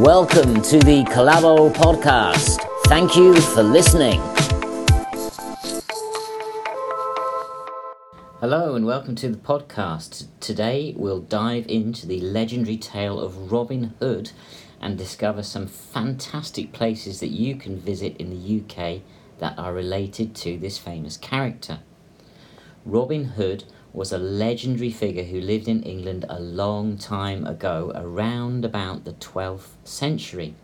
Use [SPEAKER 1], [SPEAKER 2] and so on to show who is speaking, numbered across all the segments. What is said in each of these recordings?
[SPEAKER 1] Welcome to the Collabo podcast. Thank you for listening. Hello and welcome to the podcast. Today we'll dive into the legendary tale of Robin Hood and discover some fantastic places that you can visit in the UK that are related to this famous character. Robin Hood was a legendary figure who lived in England a long time ago, around about the 12th century.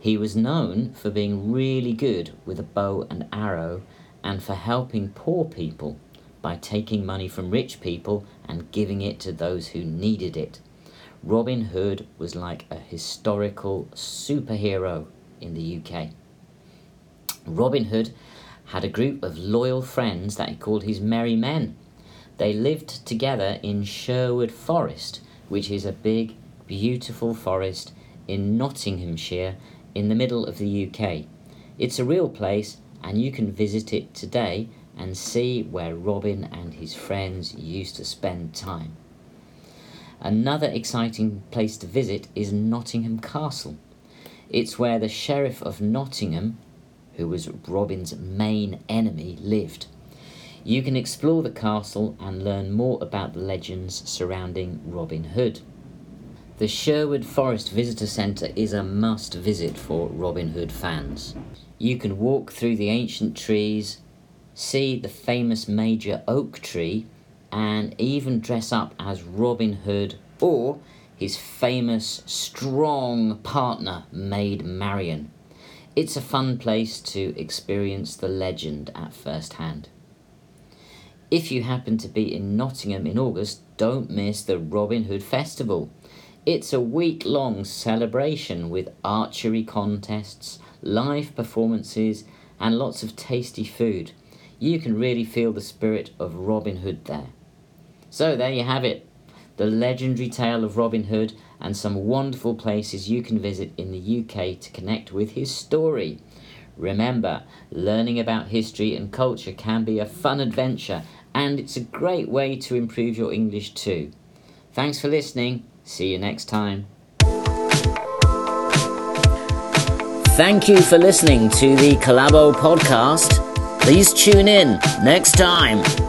[SPEAKER 1] He was known for being really good with a bow and arrow and for helping poor people by taking money from rich people and giving it to those who needed it. Robin Hood was like a historical superhero in the UK. Robin Hood had a group of loyal friends that he called his merry men. They lived together in Sherwood Forest, which is a big, beautiful forest in Nottinghamshire in the middle of the UK. It's a real place, and you can visit it today and see where Robin and his friends used to spend time. Another exciting place to visit is Nottingham Castle. It's where the Sheriff of Nottingham, who was Robin's main enemy, lived. You can explore the castle and learn more about the legends surrounding Robin Hood. The Sherwood Forest Visitor Centre is a must visit for Robin Hood fans. You can walk through the ancient trees, see the famous major oak tree, and even dress up as Robin Hood or his famous strong partner, Maid Marian. It's a fun place to experience the legend at first hand. If you happen to be in Nottingham in August, don't miss the Robin Hood Festival. It's a week long celebration with archery contests, live performances, and lots of tasty food. You can really feel the spirit of Robin Hood there. So, there you have it the legendary tale of Robin Hood and some wonderful places you can visit in the UK to connect with his story. Remember, learning about history and culture can be a fun adventure and it's a great way to improve your English too. Thanks for listening. See you next time. Thank you for listening to the Collabo podcast. Please tune in next time.